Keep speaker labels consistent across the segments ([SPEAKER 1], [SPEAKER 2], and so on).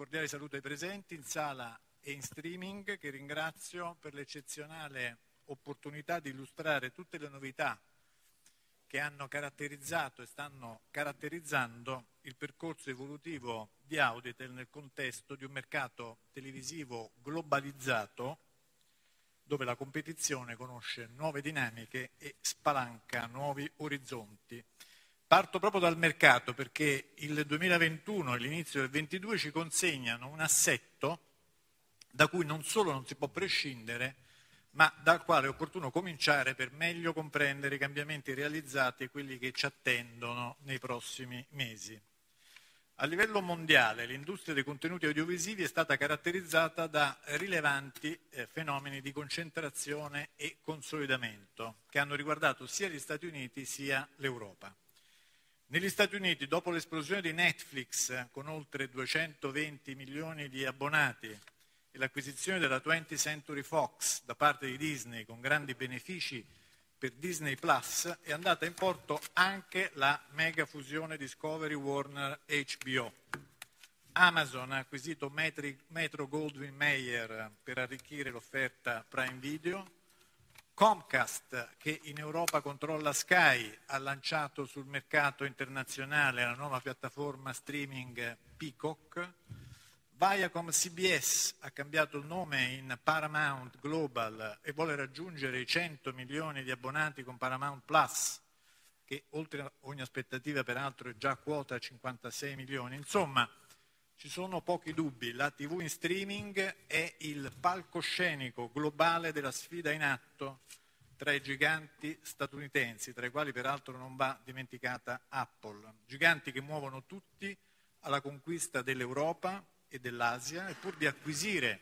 [SPEAKER 1] cordiale saluto ai presenti in sala e in streaming che ringrazio per l'eccezionale opportunità di illustrare tutte le novità che hanno caratterizzato e stanno caratterizzando il percorso evolutivo di Auditel nel contesto di un mercato televisivo globalizzato dove la competizione conosce nuove dinamiche e spalanca nuovi orizzonti. Parto proprio dal mercato perché il 2021 e l'inizio del 2022 ci consegnano un assetto da cui non solo non si può prescindere, ma dal quale è opportuno cominciare per meglio comprendere i cambiamenti realizzati e quelli che ci attendono nei prossimi mesi. A livello mondiale l'industria dei contenuti audiovisivi è stata caratterizzata da rilevanti eh, fenomeni di concentrazione e consolidamento che hanno riguardato sia gli Stati Uniti sia l'Europa. Negli Stati Uniti, dopo l'esplosione di Netflix con oltre 220 milioni di abbonati e l'acquisizione della 20th Century Fox da parte di Disney con grandi benefici per Disney Plus è andata in porto anche la mega fusione Discovery Warner HBO. Amazon ha acquisito Metro Goldwyn Mayer per arricchire l'offerta Prime Video. Comcast, che in Europa controlla Sky, ha lanciato sul mercato internazionale la nuova piattaforma streaming Peacock. Viacom CBS ha cambiato il nome in Paramount Global e vuole raggiungere i 100 milioni di abbonati con Paramount Plus, che oltre ogni aspettativa peraltro è già quota 56 milioni. Insomma, ci sono pochi dubbi, la TV in streaming è il palcoscenico globale della sfida in atto tra i giganti statunitensi, tra i quali peraltro non va dimenticata Apple, giganti che muovono tutti alla conquista dell'Europa, e dell'Asia e pur di acquisire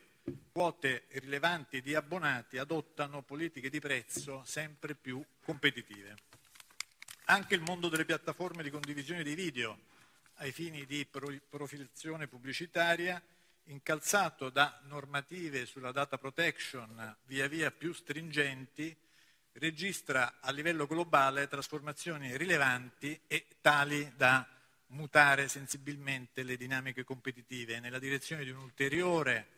[SPEAKER 1] quote rilevanti di abbonati adottano politiche di prezzo sempre più competitive. Anche il mondo delle piattaforme di condivisione di video ai fini di profilazione pubblicitaria, incalzato da normative sulla data protection via via più stringenti, registra a livello globale trasformazioni rilevanti e tali da mutare sensibilmente le dinamiche competitive nella direzione di un'ulteriore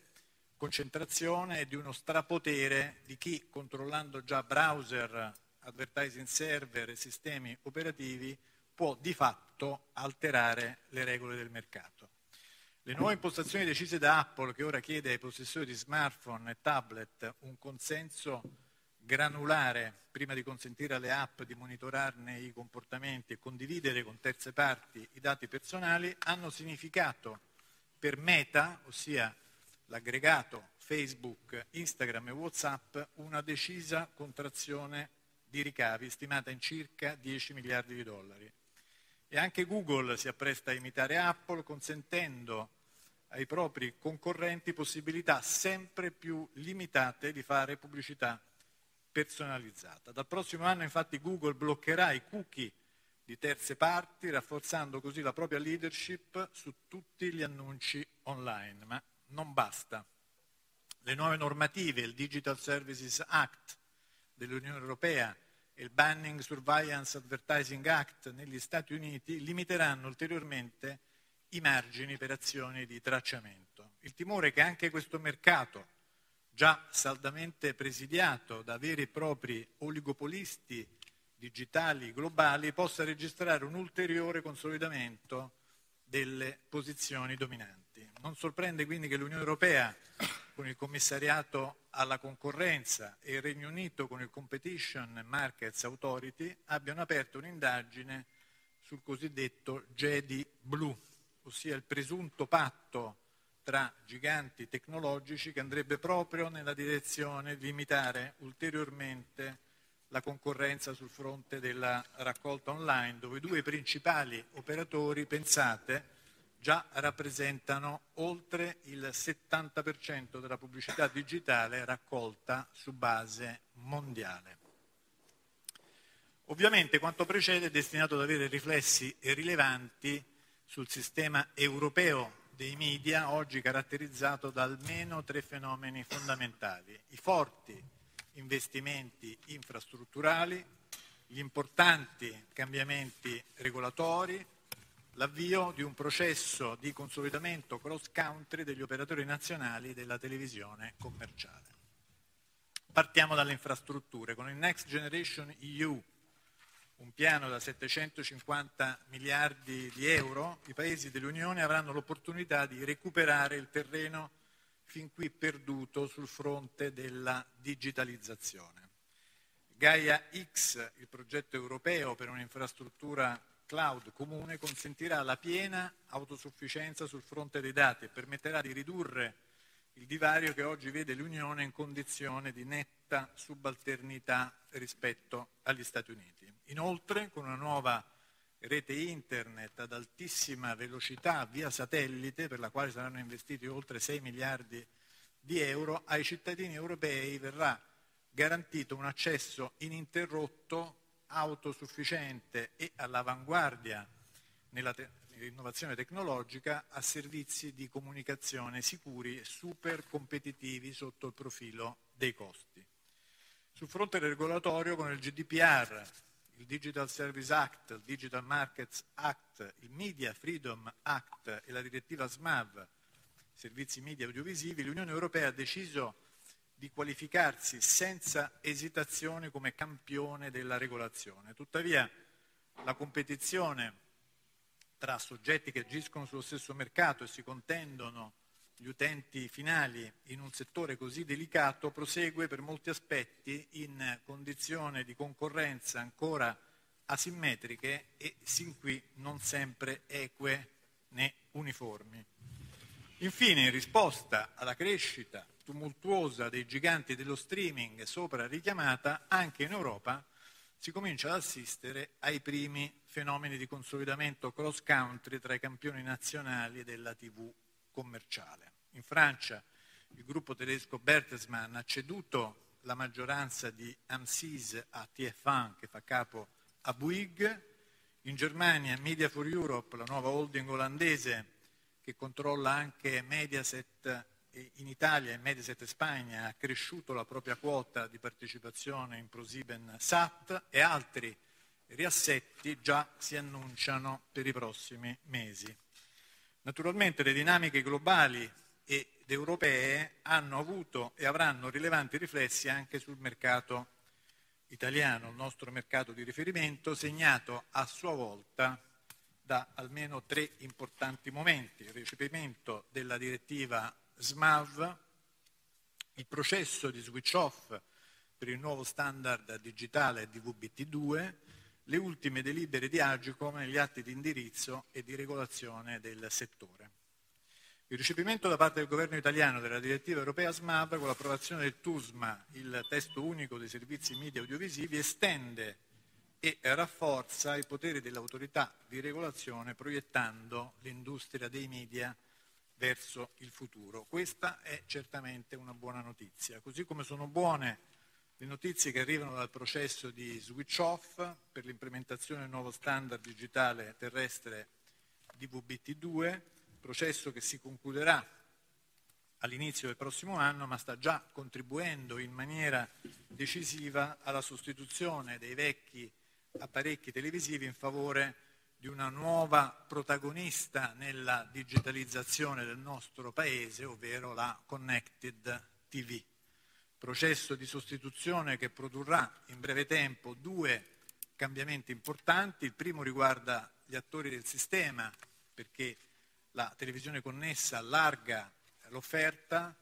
[SPEAKER 1] concentrazione e di uno strapotere di chi, controllando già browser, advertising server e sistemi operativi, può di fatto alterare le regole del mercato. Le nuove impostazioni decise da Apple, che ora chiede ai possessori di smartphone e tablet un consenso granulare prima di consentire alle app di monitorarne i comportamenti e condividere con terze parti i dati personali, hanno significato per Meta, ossia l'aggregato Facebook, Instagram e Whatsapp, una decisa contrazione di ricavi stimata in circa 10 miliardi di dollari. E anche Google si appresta a imitare Apple consentendo ai propri concorrenti possibilità sempre più limitate di fare pubblicità personalizzata. Dal prossimo anno infatti Google bloccherà i cookie di terze parti, rafforzando così la propria leadership su tutti gli annunci online. Ma non basta. Le nuove normative, il Digital Services Act dell'Unione Europea e il Banning Surveillance Advertising Act negli Stati Uniti limiteranno ulteriormente i margini per azioni di tracciamento. Il timore è che anche questo mercato già saldamente presidiato da veri e propri oligopolisti digitali globali, possa registrare un ulteriore consolidamento delle posizioni dominanti. Non sorprende quindi che l'Unione Europea, con il commissariato alla concorrenza, e il Regno Unito, con il Competition Markets Authority, abbiano aperto un'indagine sul cosiddetto GEDI Blue, ossia il presunto patto tra giganti tecnologici che andrebbe proprio nella direzione di limitare ulteriormente la concorrenza sul fronte della raccolta online, dove i due principali operatori, pensate, già rappresentano oltre il 70% della pubblicità digitale raccolta su base mondiale. Ovviamente quanto precede è destinato ad avere riflessi rilevanti sul sistema europeo dei media oggi caratterizzato da almeno tre fenomeni fondamentali. I forti investimenti infrastrutturali, gli importanti cambiamenti regolatori, l'avvio di un processo di consolidamento cross country degli operatori nazionali della televisione commerciale. Partiamo dalle infrastrutture. Con il Next Generation EU, un piano da 750 miliardi di euro, i paesi dell'Unione avranno l'opportunità di recuperare il terreno fin qui perduto sul fronte della digitalizzazione. Gaia X, il progetto europeo per un'infrastruttura cloud comune, consentirà la piena autosufficienza sul fronte dei dati e permetterà di ridurre il divario che oggi vede l'Unione in condizione di netta subalternità rispetto agli Stati Uniti. Inoltre, con una nuova rete internet ad altissima velocità via satellite, per la quale saranno investiti oltre 6 miliardi di euro, ai cittadini europei verrà garantito un accesso ininterrotto, autosufficiente e all'avanguardia nella te- tecnologica a servizi di comunicazione sicuri e super competitivi sotto il profilo dei costi. Sul fronte regolatorio con il GDPR, il Digital Service Act, il Digital Markets Act, il Media Freedom Act e la direttiva SMAV, servizi media audiovisivi, l'Unione Europea ha deciso di qualificarsi senza esitazione come campione della regolazione. Tuttavia la competizione tra soggetti che agiscono sullo stesso mercato e si contendono gli utenti finali in un settore così delicato prosegue per molti aspetti in condizioni di concorrenza ancora asimmetriche e sin qui non sempre eque né uniformi. Infine, in risposta alla crescita tumultuosa dei giganti dello streaming sopra richiamata, anche in Europa si comincia ad assistere ai primi fenomeni di consolidamento cross country tra i campioni nazionali della TV commerciale. In Francia il gruppo tedesco Bertelsmann ha ceduto la maggioranza di AMSIS a TF1 che fa capo a Bouygues, in Germania Media for Europe, la nuova holding olandese che controlla anche Mediaset in Italia e Mediaset Spagna ha cresciuto la propria quota di partecipazione in ProSieben SAT e altri riassetti già si annunciano per i prossimi mesi. Naturalmente le dinamiche globali ed europee hanno avuto e avranno rilevanti riflessi anche sul mercato italiano, il nostro mercato di riferimento, segnato a sua volta da almeno tre importanti momenti. Il recepimento della direttiva SMAV, il processo di switch off per il nuovo standard digitale DVBT2, le ultime delibere di Agicom negli atti di indirizzo e di regolazione del settore. Il recepimento da parte del governo italiano della direttiva europea SMAV con l'approvazione del TUSMA, il testo unico dei servizi media audiovisivi, estende e rafforza i poteri dell'autorità di regolazione proiettando l'industria dei media verso il futuro. Questa è certamente una buona notizia, così come sono buone le notizie che arrivano dal processo di switch off per l'implementazione del nuovo standard digitale terrestre DVBT2, processo che si concluderà all'inizio del prossimo anno, ma sta già contribuendo in maniera decisiva alla sostituzione dei vecchi apparecchi televisivi in favore di una nuova protagonista nella digitalizzazione del nostro paese, ovvero la Connected TV. Processo di sostituzione che produrrà in breve tempo due cambiamenti importanti. Il primo riguarda gli attori del sistema, perché la televisione connessa allarga l'offerta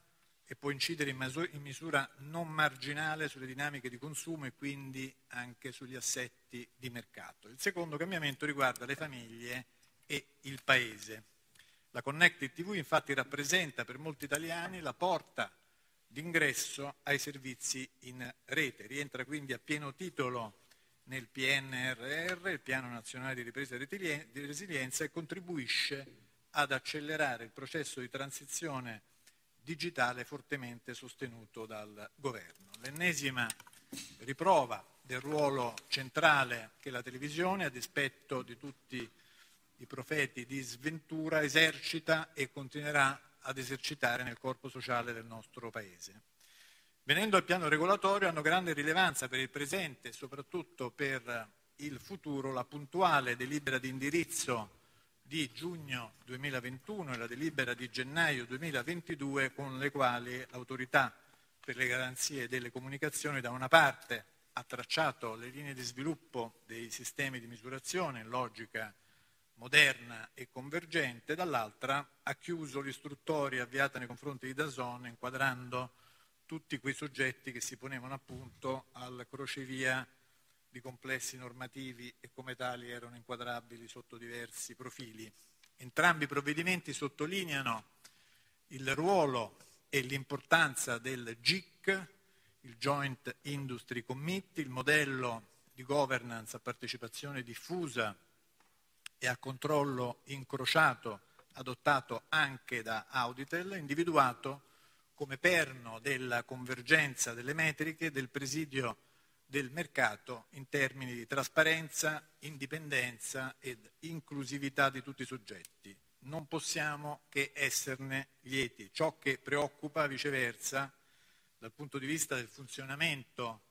[SPEAKER 1] e può incidere in misura non marginale sulle dinamiche di consumo e quindi anche sugli assetti di mercato. Il secondo cambiamento riguarda le famiglie e il paese. La Connected TV infatti rappresenta per molti italiani la porta d'ingresso ai servizi in rete, rientra quindi a pieno titolo nel PNRR, il Piano Nazionale di Ripresa e Resilienza, e contribuisce ad accelerare il processo di transizione digitale fortemente sostenuto dal governo. L'ennesima riprova del ruolo centrale che la televisione, a dispetto di tutti i profeti di sventura, esercita e continuerà ad esercitare nel corpo sociale del nostro Paese. Venendo al piano regolatorio, hanno grande rilevanza per il presente e soprattutto per il futuro la puntuale delibera di indirizzo di giugno 2021 e la delibera di gennaio 2022 con le quali l'autorità per le garanzie delle comunicazioni da una parte ha tracciato le linee di sviluppo dei sistemi di misurazione in logica moderna e convergente, dall'altra ha chiuso l'istruttoria avviata nei confronti di Dazon inquadrando tutti quei soggetti che si ponevano appunto al crocevia di complessi normativi e come tali erano inquadrabili sotto diversi profili. Entrambi i provvedimenti sottolineano il ruolo e l'importanza del GIC, il Joint Industry Committee, il modello di governance a partecipazione diffusa e a controllo incrociato adottato anche da Auditel, individuato come perno della convergenza delle metriche del presidio del mercato in termini di trasparenza, indipendenza ed inclusività di tutti i soggetti. Non possiamo che esserne lieti. Ciò che preoccupa, viceversa, dal punto di vista del funzionamento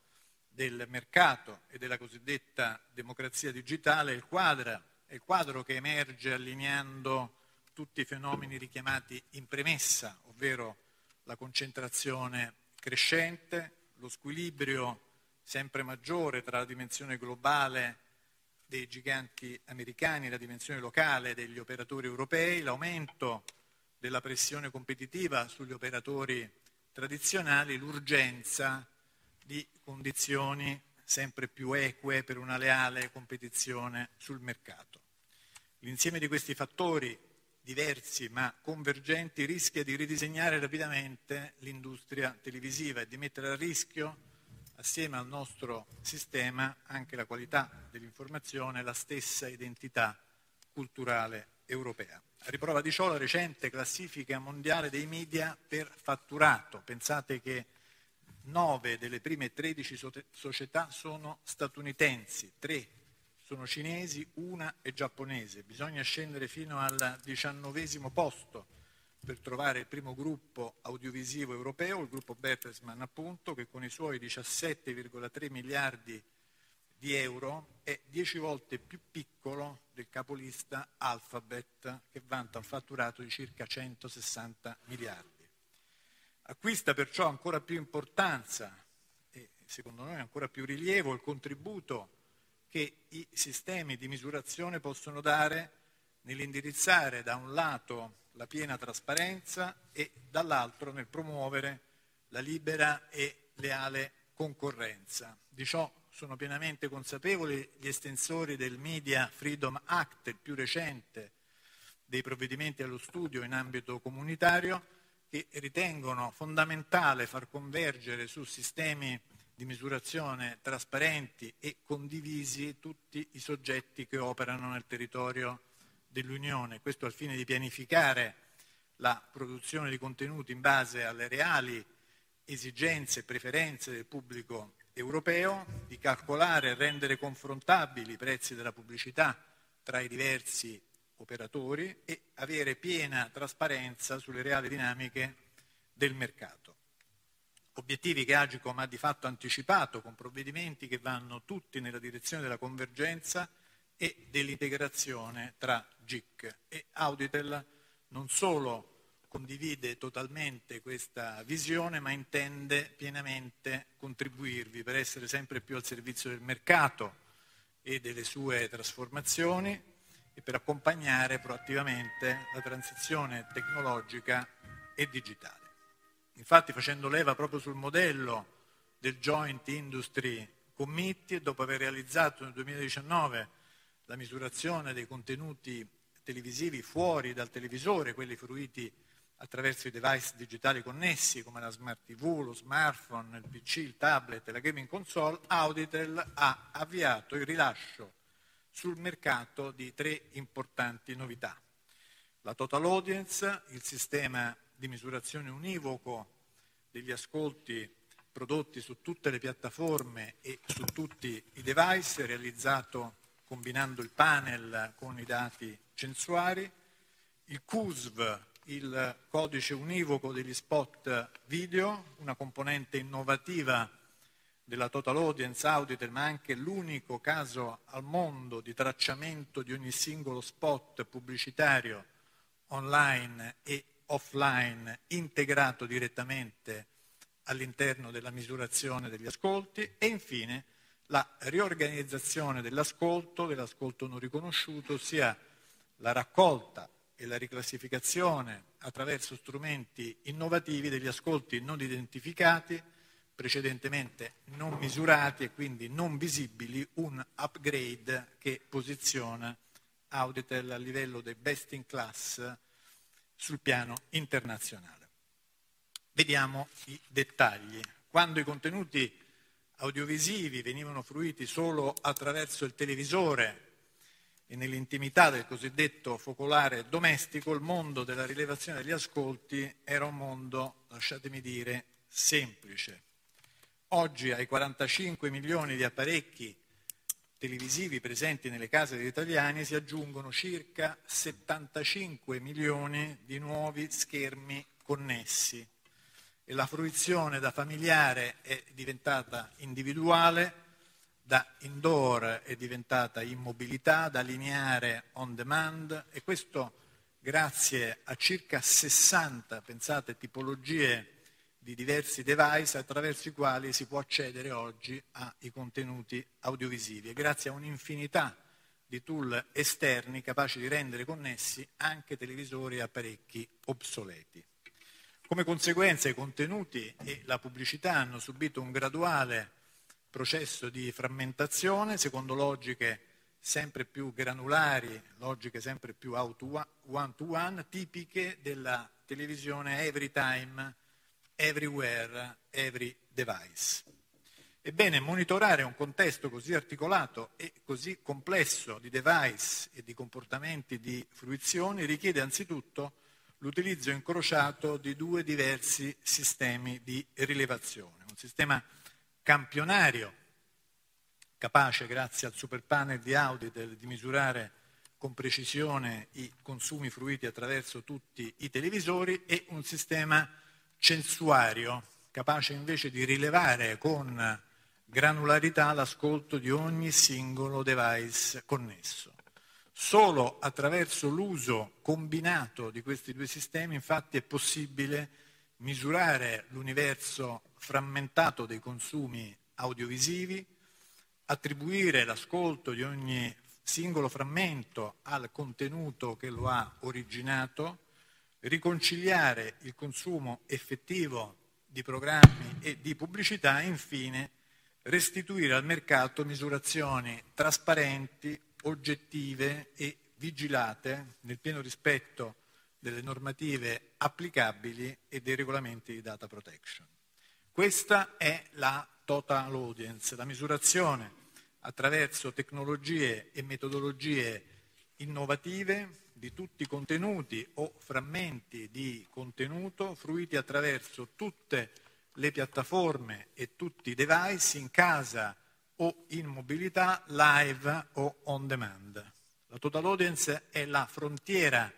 [SPEAKER 1] del mercato e della cosiddetta democrazia digitale, è il quadro, è il quadro che emerge allineando tutti i fenomeni richiamati in premessa, ovvero la concentrazione crescente, lo squilibrio sempre maggiore tra la dimensione globale dei giganti americani e la dimensione locale degli operatori europei, l'aumento della pressione competitiva sugli operatori tradizionali, l'urgenza di condizioni sempre più eque per una leale competizione sul mercato. L'insieme di questi fattori diversi ma convergenti rischia di ridisegnare rapidamente l'industria televisiva e di mettere a rischio assieme al nostro sistema anche la qualità dell'informazione la stessa identità culturale europea. A riprova di ciò la recente classifica mondiale dei media per fatturato. Pensate che nove delle prime 13 società sono statunitensi, tre sono cinesi, una è giapponese. Bisogna scendere fino al diciannovesimo posto per trovare il primo gruppo audiovisivo europeo, il gruppo Bertelsmann appunto, che con i suoi 17,3 miliardi di euro è dieci volte più piccolo del capolista Alphabet, che vanta un fatturato di circa 160 miliardi. Acquista perciò ancora più importanza e secondo noi ancora più rilievo il contributo che i sistemi di misurazione possono dare nell'indirizzare da un lato la piena trasparenza e dall'altro nel promuovere la libera e leale concorrenza. Di ciò sono pienamente consapevoli gli estensori del Media Freedom Act, il più recente dei provvedimenti allo studio in ambito comunitario, che ritengono fondamentale far convergere su sistemi di misurazione trasparenti e condivisi tutti i soggetti che operano nel territorio dell'Unione, questo al fine di pianificare la produzione di contenuti in base alle reali esigenze e preferenze del pubblico europeo, di calcolare e rendere confrontabili i prezzi della pubblicità tra i diversi operatori e avere piena trasparenza sulle reali dinamiche del mercato. Obiettivi che Agicom ha di fatto anticipato con provvedimenti che vanno tutti nella direzione della convergenza e dell'integrazione tra GIC. E Auditel non solo condivide totalmente questa visione, ma intende pienamente contribuirvi per essere sempre più al servizio del mercato e delle sue trasformazioni e per accompagnare proattivamente la transizione tecnologica e digitale. Infatti facendo leva proprio sul modello del Joint Industry Committee, dopo aver realizzato nel 2019 la misurazione dei contenuti televisivi fuori dal televisore, quelli fruiti attraverso i device digitali connessi come la smart TV, lo smartphone, il PC, il tablet e la gaming console, Auditel ha avviato il rilascio sul mercato di tre importanti novità. La Total Audience, il sistema di misurazione univoco degli ascolti prodotti su tutte le piattaforme e su tutti i device, realizzato combinando il panel con i dati censuari, il CUSV, il codice univoco degli spot video, una componente innovativa della total audience Auditel, ma anche l'unico caso al mondo di tracciamento di ogni singolo spot pubblicitario online e offline integrato direttamente all'interno della misurazione degli ascolti. E infine la riorganizzazione dell'ascolto, dell'ascolto non riconosciuto, sia la raccolta e la riclassificazione attraverso strumenti innovativi degli ascolti non identificati, precedentemente non misurati e quindi non visibili, un upgrade che posiziona Auditel a livello dei best in class sul piano internazionale. Vediamo i dettagli. Quando i contenuti audiovisivi venivano fruiti solo attraverso il televisore e nell'intimità del cosiddetto focolare domestico, il mondo della rilevazione degli ascolti era un mondo, lasciatemi dire, semplice. Oggi ai 45 milioni di apparecchi televisivi presenti nelle case degli italiani si aggiungono circa 75 milioni di nuovi schermi connessi e la fruizione da familiare è diventata individuale, da indoor è diventata immobilità, da lineare on demand e questo grazie a circa 60, pensate, tipologie di diversi device attraverso i quali si può accedere oggi ai contenuti audiovisivi e grazie a un'infinità di tool esterni capaci di rendere connessi anche televisori e apparecchi obsoleti. Come conseguenza i contenuti e la pubblicità hanno subito un graduale processo di frammentazione secondo logiche sempre più granulari, logiche sempre più one-to-one, tipiche della televisione every time, everywhere, every device. Ebbene, monitorare un contesto così articolato e così complesso di device e di comportamenti di fruizione richiede anzitutto l'utilizzo incrociato di due diversi sistemi di rilevazione. Un sistema campionario, capace grazie al super panel di Auditel di misurare con precisione i consumi fruiti attraverso tutti i televisori e un sistema censuario, capace invece di rilevare con granularità l'ascolto di ogni singolo device connesso. Solo attraverso l'uso combinato di questi due sistemi infatti è possibile misurare l'universo frammentato dei consumi audiovisivi, attribuire l'ascolto di ogni singolo frammento al contenuto che lo ha originato, riconciliare il consumo effettivo di programmi e di pubblicità e infine restituire al mercato misurazioni trasparenti, oggettive e vigilate nel pieno rispetto delle normative applicabili e dei regolamenti di data protection. Questa è la total audience, la misurazione attraverso tecnologie e metodologie innovative di tutti i contenuti o frammenti di contenuto fruiti attraverso tutte le piattaforme e tutti i device in casa o in mobilità live o on demand. La total audience è la frontiera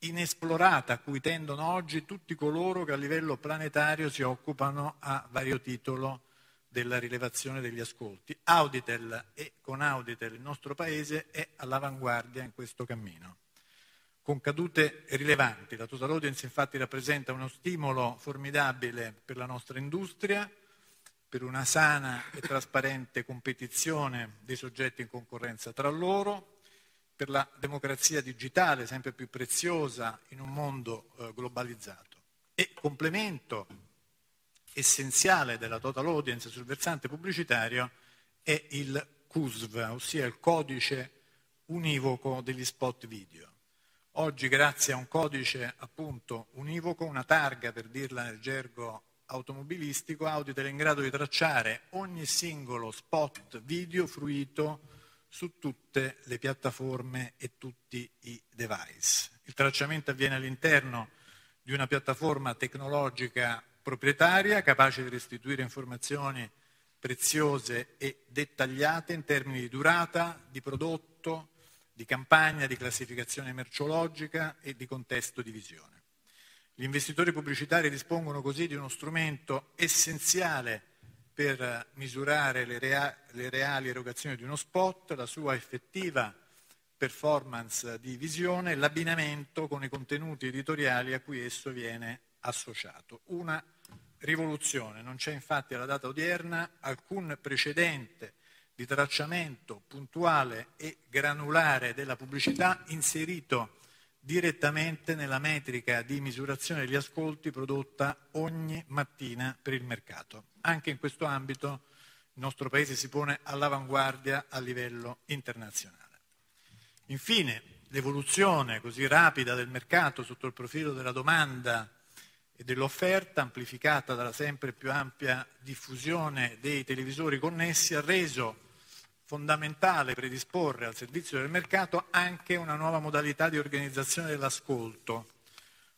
[SPEAKER 1] inesplorata a cui tendono oggi tutti coloro che a livello planetario si occupano a vario titolo della rilevazione degli ascolti. Auditel e con Auditel il nostro Paese è all'avanguardia in questo cammino. Con cadute rilevanti, la total audience infatti rappresenta uno stimolo formidabile per la nostra industria, per una sana e trasparente competizione dei soggetti in concorrenza tra loro, per la democrazia digitale sempre più preziosa in un mondo eh, globalizzato. E complemento essenziale della total audience sul versante pubblicitario è il CUSV, ossia il codice univoco degli spot video. Oggi, grazie a un codice appunto univoco, una targa per dirla nel gergo automobilistico, Auditel è in grado di tracciare ogni singolo spot video fruito su tutte le piattaforme e tutti i device. Il tracciamento avviene all'interno di una piattaforma tecnologica proprietaria capace di restituire informazioni preziose e dettagliate in termini di durata, di prodotto, di campagna, di classificazione merceologica e di contesto di visione. Gli investitori pubblicitari dispongono così di uno strumento essenziale per misurare le, rea- le reali erogazioni di uno spot, la sua effettiva performance di visione, l'abbinamento con i contenuti editoriali a cui esso viene associato. Una rivoluzione. Non c'è infatti alla data odierna alcun precedente di tracciamento puntuale e granulare della pubblicità inserito direttamente nella metrica di misurazione degli ascolti prodotta ogni mattina per il mercato. Anche in questo ambito il nostro Paese si pone all'avanguardia a livello internazionale. Infine, l'evoluzione così rapida del mercato sotto il profilo della domanda e dell'offerta, amplificata dalla sempre più ampia diffusione dei televisori connessi, ha reso fondamentale predisporre al servizio del mercato anche una nuova modalità di organizzazione dell'ascolto,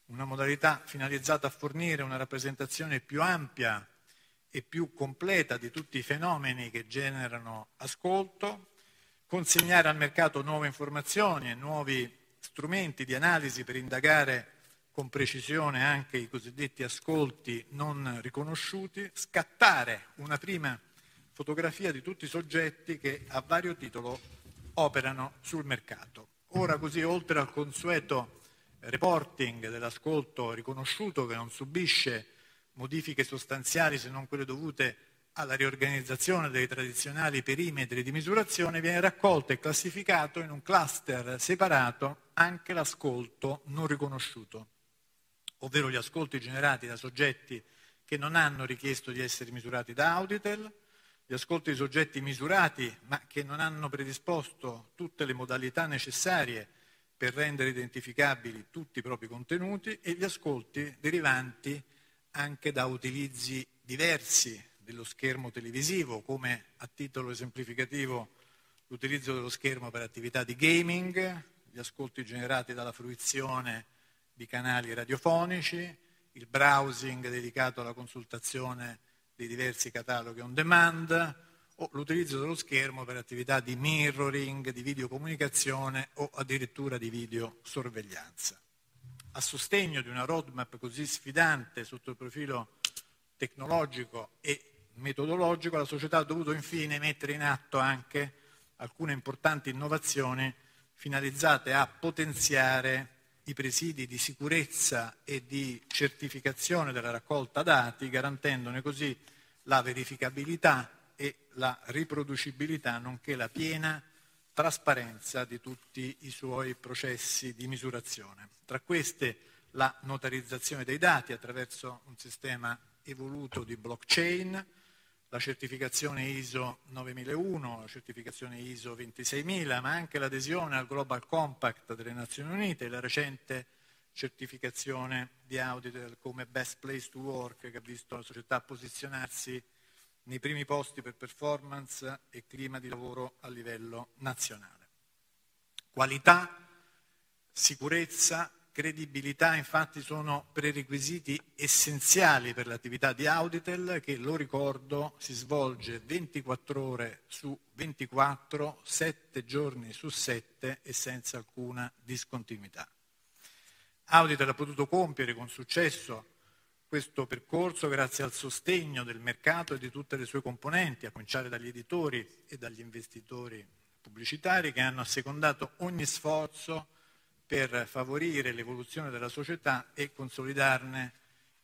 [SPEAKER 1] una modalità finalizzata a fornire una rappresentazione più ampia e più completa di tutti i fenomeni che generano ascolto, consegnare al mercato nuove informazioni e nuovi strumenti di analisi per indagare con precisione anche i cosiddetti ascolti non riconosciuti, scattare una prima fotografia di tutti i soggetti che a vario titolo operano sul mercato. Ora così, oltre al consueto reporting dell'ascolto riconosciuto che non subisce modifiche sostanziali se non quelle dovute alla riorganizzazione dei tradizionali perimetri di misurazione, viene raccolto e classificato in un cluster separato anche l'ascolto non riconosciuto, ovvero gli ascolti generati da soggetti che non hanno richiesto di essere misurati da Auditel, gli ascolti di soggetti misurati ma che non hanno predisposto tutte le modalità necessarie per rendere identificabili tutti i propri contenuti e gli ascolti derivanti anche da utilizzi diversi dello schermo televisivo, come a titolo esemplificativo l'utilizzo dello schermo per attività di gaming, gli ascolti generati dalla fruizione di canali radiofonici, il browsing dedicato alla consultazione dei diversi cataloghi on demand o l'utilizzo dello schermo per attività di mirroring, di videocomunicazione o addirittura di videosorveglianza. A sostegno di una roadmap così sfidante sotto il profilo tecnologico e metodologico, la società ha dovuto infine mettere in atto anche alcune importanti innovazioni finalizzate a potenziare i presidi di sicurezza e di certificazione della raccolta dati, garantendone così la verificabilità e la riproducibilità, nonché la piena trasparenza di tutti i suoi processi di misurazione. Tra queste la notarizzazione dei dati attraverso un sistema evoluto di blockchain, la certificazione ISO 9001, la certificazione ISO 26000, ma anche l'adesione al Global Compact delle Nazioni Unite e la recente certificazione di Auditel come Best Place to Work che ha visto la società posizionarsi nei primi posti per performance e clima di lavoro a livello nazionale. Qualità, sicurezza, credibilità infatti sono prerequisiti essenziali per l'attività di Auditel che, lo ricordo, si svolge 24 ore su 24, 7 giorni su 7 e senza alcuna discontinuità. Auditel ha potuto compiere con successo questo percorso grazie al sostegno del mercato e di tutte le sue componenti, a cominciare dagli editori e dagli investitori pubblicitari che hanno assecondato ogni sforzo per favorire l'evoluzione della società e consolidarne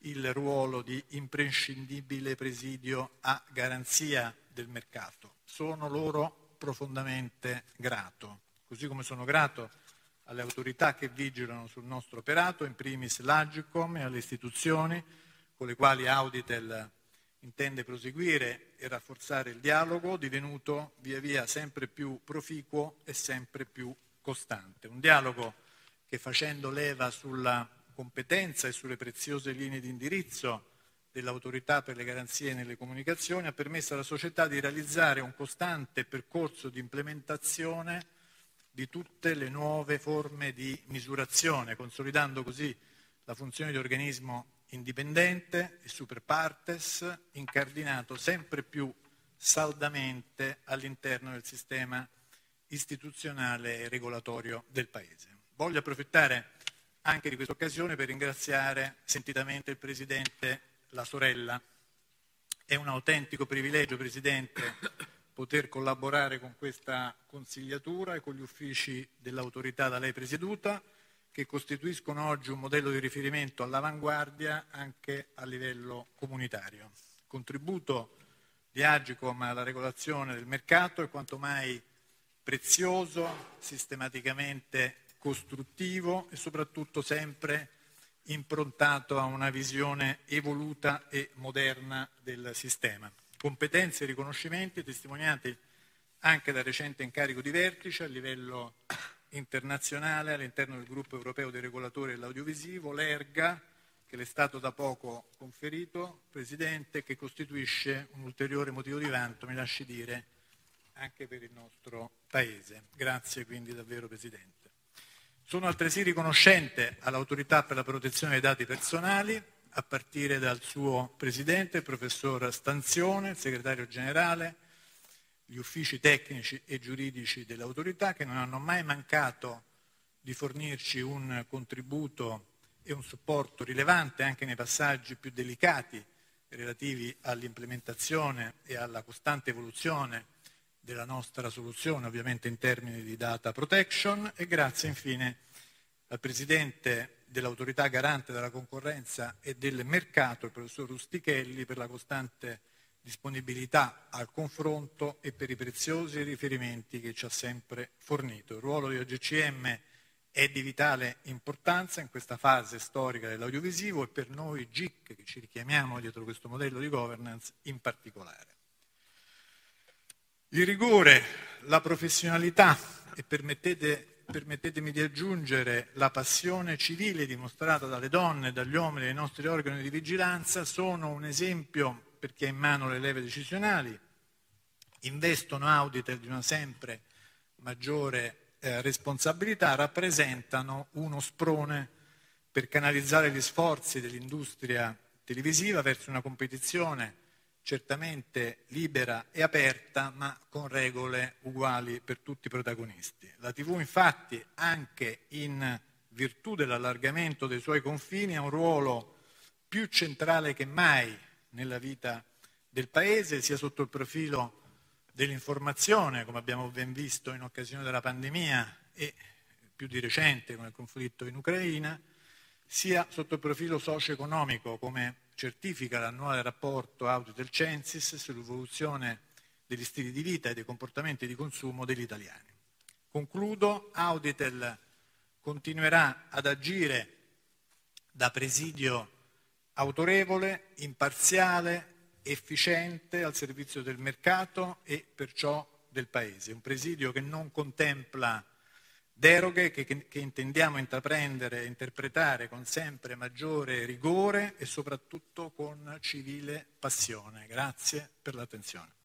[SPEAKER 1] il ruolo di imprescindibile presidio a garanzia del mercato. Sono loro profondamente grato, così come sono grato alle autorità che vigilano sul nostro operato, in primis l'Agcom e alle istituzioni con le quali Auditel intende proseguire e rafforzare il dialogo, divenuto via via sempre più proficuo e sempre più costante. Un dialogo che facendo leva sulla competenza e sulle preziose linee di indirizzo dell'autorità per le garanzie nelle comunicazioni ha permesso alla società di realizzare un costante percorso di implementazione di tutte le nuove forme di misurazione, consolidando così la funzione di organismo indipendente e super partes, incardinato sempre più saldamente all'interno del sistema istituzionale e regolatorio del Paese. Voglio approfittare anche di questa occasione per ringraziare sentitamente il Presidente La Sorella È un autentico privilegio, Presidente, poter collaborare con questa consigliatura e con gli uffici dell'autorità da lei presieduta, che costituiscono oggi un modello di riferimento all'avanguardia anche a livello comunitario. Il contributo di Agicom alla regolazione del mercato è quanto mai prezioso, sistematicamente costruttivo e soprattutto sempre improntato a una visione evoluta e moderna del sistema. Competenze e riconoscimenti testimoniati anche dal recente incarico di vertice a livello internazionale all'interno del gruppo europeo dei regolatori dell'audiovisivo, l'ERGA, che le è stato da poco conferito, Presidente, che costituisce un ulteriore motivo di vanto, mi lasci dire, anche per il nostro Paese. Grazie quindi davvero Presidente. Sono altresì riconoscente all'autorità per la protezione dei dati personali, a partire dal suo presidente, il professor Stanzione, il segretario generale, gli uffici tecnici e giuridici dell'autorità che non hanno mai mancato di fornirci un contributo e un supporto rilevante anche nei passaggi più delicati relativi all'implementazione e alla costante evoluzione della nostra soluzione, ovviamente in termini di data protection, e grazie infine al Presidente dell'autorità garante della concorrenza e del mercato, il professor Rustichelli, per la costante disponibilità al confronto e per i preziosi riferimenti che ci ha sempre fornito. Il ruolo di OGCM è di vitale importanza in questa fase storica dell'audiovisivo e per noi GIC, che ci richiamiamo dietro questo modello di governance, in particolare. Il rigore, la professionalità e permettete, permettetemi di aggiungere la passione civile dimostrata dalle donne dagli uomini dei nostri organi di vigilanza sono un esempio per chi ha in mano le leve decisionali, investono Auditel di una sempre maggiore eh, responsabilità, rappresentano uno sprone per canalizzare gli sforzi dell'industria televisiva verso una competizione certamente libera e aperta, ma con regole uguali per tutti i protagonisti. La TV infatti, anche in virtù dell'allargamento dei suoi confini, ha un ruolo più centrale che mai nella vita del Paese, sia sotto il profilo dell'informazione, come abbiamo ben visto in occasione della pandemia e più di recente con il conflitto in Ucraina, sia sotto il profilo socio-economico, come certifica l'annuale rapporto audio del Censis sull'evoluzione degli stili di vita e dei comportamenti di consumo degli italiani. Concludo, Auditel continuerà ad agire da presidio autorevole, imparziale, efficiente al servizio del mercato e perciò del Paese. Un presidio che non contempla deroghe che, che, intendiamo intraprendere e interpretare con sempre maggiore rigore e soprattutto con civile passione. Grazie per l'attenzione.